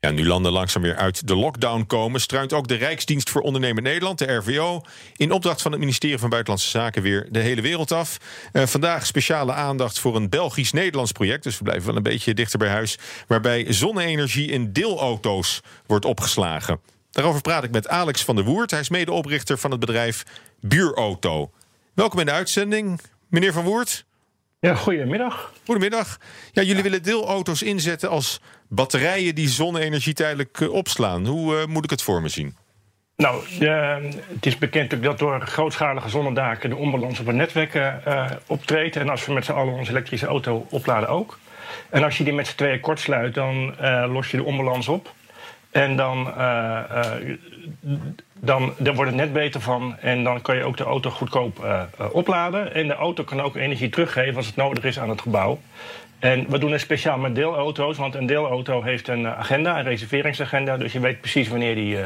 Ja, nu landen langzaam weer uit de lockdown komen, struint ook de Rijksdienst voor Ondernemen Nederland, de RVO, in opdracht van het ministerie van Buitenlandse Zaken weer de hele wereld af. Uh, vandaag speciale aandacht voor een Belgisch-Nederlands project, dus we blijven wel een beetje dichter bij huis, waarbij zonne-energie in deelauto's wordt opgeslagen. Daarover praat ik met Alex van der Woert. Hij is medeoprichter van het bedrijf Buurauto. Welkom in de uitzending, meneer van Woert. Ja, goedemiddag. Goedemiddag. Ja, jullie willen deelauto's inzetten als batterijen die zonne-energie tijdelijk uh, opslaan. Hoe uh, moet ik het voor me zien? Nou, uh, het is bekend dat door grootschalige zonnedaken de onbalans op het netwerk uh, optreedt. En als we met z'n allen onze elektrische auto opladen ook. En als je die met z'n tweeën kortsluit, dan los je de onbalans op. En dan, dan, dan wordt het net beter van. En dan kan je ook de auto goedkoop opladen. En de auto kan ook energie teruggeven als het nodig is aan het gebouw. En we doen het speciaal met deelauto's, want een deelauto heeft een eh, agenda, een reserveringsagenda. Dus je weet precies wanneer die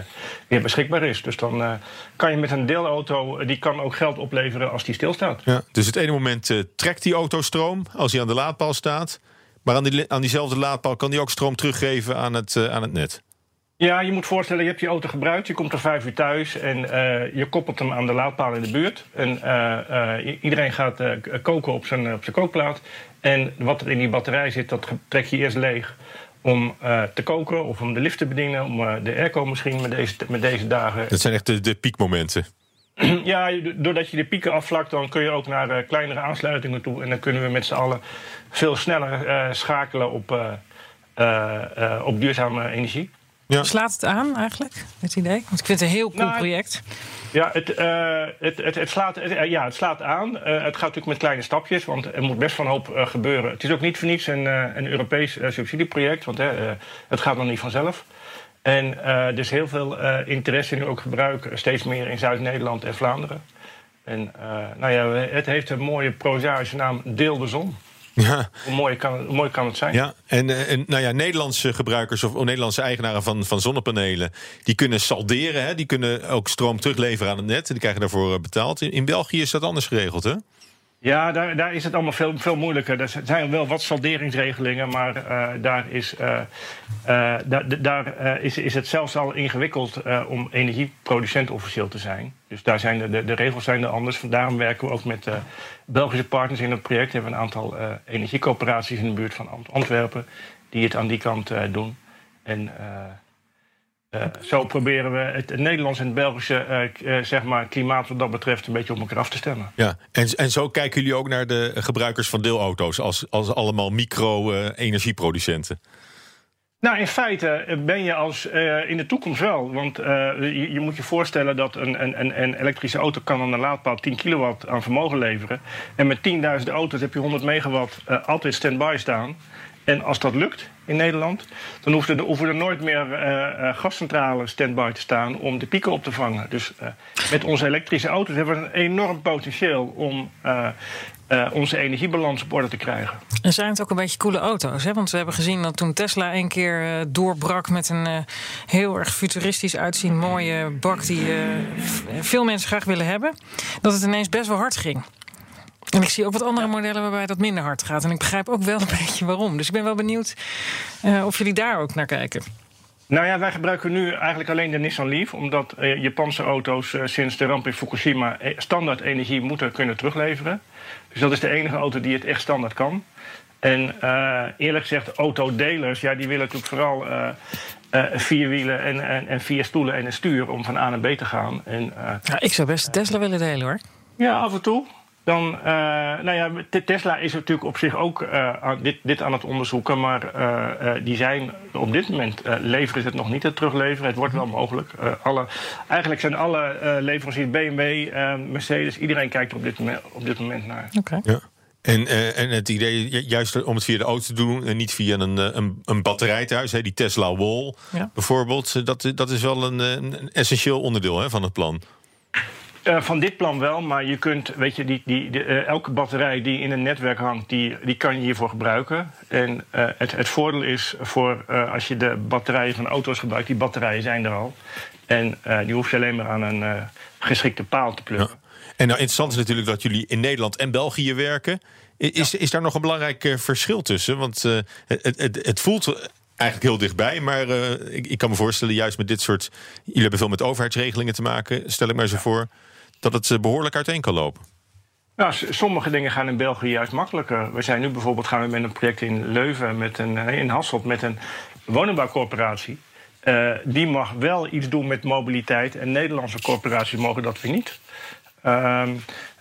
weer beschikbaar is. Dus dan kan je met een deelauto, die kan ook geld opleveren als die stilstaat. Ja, dus het ene moment trekt die auto stroom als hij aan de laadpaal staat. Maar aan, die, aan diezelfde laadpaal kan die ook stroom teruggeven aan het, aan het net. Ja, je moet voorstellen, je hebt je auto gebruikt, je komt er vijf uur thuis en uh, je koppelt hem aan de laadpaal in de buurt. En uh, uh, iedereen gaat koken op zijn, op zijn kookplaat. En wat er in die batterij zit, dat trek je eerst leeg om te koken of om de lift te bedienen, om de airco misschien met deze, met deze dagen. Dat zijn echt de, de piekmomenten. Ja, doordat je de pieken afvlakt, dan kun je ook naar kleinere aansluitingen toe. En dan kunnen we met z'n allen veel sneller schakelen op, op duurzame energie. Ja. Slaat het aan eigenlijk, het idee? Want ik vind het een heel cool nou, project. Ja, het, uh, het, het, het, slaat, het, ja, het slaat aan. Uh, het gaat natuurlijk met kleine stapjes, want er moet best van hoop uh, gebeuren. Het is ook niet voor niets een, een Europees subsidieproject, want het gaat nog niet vanzelf. En er is heel veel interesse nu ook gebruik, steeds meer in Zuid-Nederland en Vlaanderen. En nou ja, het heeft een mooie prozaïsche naam Deel de Zon. Ja. Hoe, mooi kan hoe mooi kan het zijn? Ja, en, eh, en nou ja, Nederlandse gebruikers of Nederlandse eigenaren van, van zonnepanelen... die kunnen salderen, hè? die kunnen ook stroom terugleveren aan het net... en die krijgen daarvoor eh, betaald. In, in België is dat anders geregeld, hè? Ja, daar, daar is het allemaal veel, veel moeilijker. Er zijn wel wat salderingsregelingen, maar uh, daar, is, uh, daar, daar is, is het zelfs al ingewikkeld om energieproducent officieel te zijn. Dus daar zijn de, de, de regels zijn er anders. Daarom werken we ook met Belgische partners in het project. We hebben een aantal energiecoöperaties in de buurt van Antwerpen die het aan die kant doen. En uh, zo proberen we het, Nederlands en het Belgische uh, zeg maar, klimaat wat dat betreft een beetje op elkaar af te stemmen. Ja, en, en zo kijken jullie ook naar de gebruikers van deelauto's als, als allemaal micro-energieproducenten? Nou, in feite ben je als in de toekomst wel. Want je, je, moet je voorstellen dat een, een, een, elektrische auto kan aan de laadpaal 10 kilowatt aan vermogen leveren. En met 10.000 auto's heb je 100 megawatt altijd stand-by staan. En als dat lukt in Nederland, dan hoeven er, hoeven er nooit meer uh, uh, gascentrales stand-by te staan om de pieken op te vangen. Dus uh, met onze elektrische auto's hebben we een enorm potentieel om onze energiebalans op orde te krijgen. En zijn het ook een beetje coole auto's? Hè? Want we hebben gezien dat toen Tesla een keer doorbrak met een heel erg futuristisch uitziend mooie bak die veel mensen graag willen hebben, dat het ineens best wel hard ging. En ik zie ook wat andere modellen waarbij dat minder hard gaat. En ik begrijp ook wel een beetje waarom. Dus ik ben wel benieuwd uh, of jullie daar ook naar kijken. Nou ja, wij gebruiken nu eigenlijk alleen de Nissan Leaf, omdat uh, Japanse auto's uh, sinds de ramp in Fukushima standaard energie moeten kunnen terugleveren. Dus dat is de enige auto die het echt standaard kan. En eerlijk gezegd, autodelers, ja, die willen natuurlijk vooral vier wielen en, en, en, vier stoelen en een stuur om van A naar B te gaan. En, ja, ik zou best Tesla willen delen hoor. Ja, af en toe. Dan, uh, nou ja, Tesla is natuurlijk op zich ook uh, dit, dit, aan het onderzoeken, maar uh, die zijn op dit moment leveren ze het nog niet het terugleveren. Het wordt wel mogelijk. alle, eigenlijk zijn alle leveranciers, BMW, Mercedes, iedereen kijkt er op dit moment, op dit moment naar. Oké. Okay. Ja. En, en het idee, juist om het via de auto te doen en niet via een, een, een batterij thuis, hè, die Tesla Wall ja. bijvoorbeeld, dat, dat is wel een, een essentieel onderdeel hè, van het plan. Uh, van dit plan wel, maar je kunt, weet je, die, die, de, uh, elke batterij die in een netwerk hangt, die, die kan je hiervoor gebruiken. En uh, het, het voordeel is voor als je de batterijen van auto's gebruikt, die batterijen zijn er al. En die hoef je alleen maar aan een geschikte paal te pluggen. Ja. En nou, interessant is natuurlijk dat jullie in Nederland en België werken. Is, ja. is daar nog een belangrijk verschil tussen? Want het, het, het voelt eigenlijk heel dichtbij. Maar uh, ik, ik, kan me voorstellen, juist met dit soort. Jullie hebben veel met overheidsregelingen te maken. Stel ik mij zo voor dat het behoorlijk uiteen kan lopen. Nou, sommige dingen gaan in België juist makkelijker. We zijn nu bijvoorbeeld gaan we met een project in Leuven, met een, in Hasselt, met een woningbouwcorporatie. Uh, die mag wel iets doen met mobiliteit en Nederlandse corporaties mogen dat weer niet. Uh,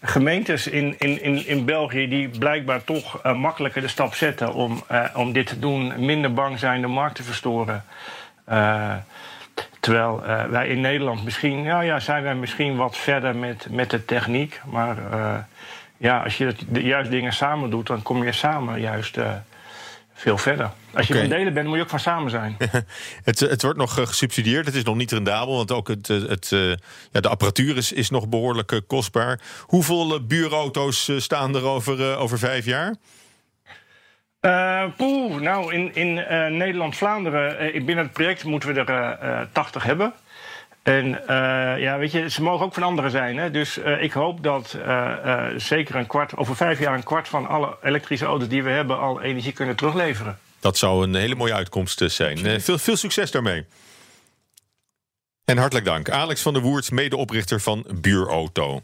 gemeentes in, in, in, in België die blijkbaar toch makkelijker de stap zetten om, om dit te doen, minder bang zijn de markt te verstoren. Terwijl wij in Nederland misschien, nou ja, zijn wij misschien wat verder met, met de techniek. Maar ja, als je de juist dingen samen doet, dan kom je samen juist veel verder. Als je van delen bent, moet je ook van samen zijn. het, het wordt nog eh, gesubsidieerd. Het is nog niet rendabel, want ook het, eh, het, eh, ja, de apparatuur is, is nog behoorlijk kostbaar. Hoeveel buurauto's staan er over, over vijf jaar? Uh, poeh, nou, in, in Nederland-Vlaanderen, binnen het project moeten we er 80 hebben. En uh, ja, weet je, ze mogen ook van anderen zijn. Hè? Dus uh, ik hoop dat uh, zeker een kwart, over vijf jaar een kwart van alle elektrische auto's die we hebben al energie kunnen terugleveren. Dat zou een hele mooie uitkomst zijn. veel, veel succes daarmee. En hartelijk dank. Alex van der Woert, medeoprichter van Buurauto.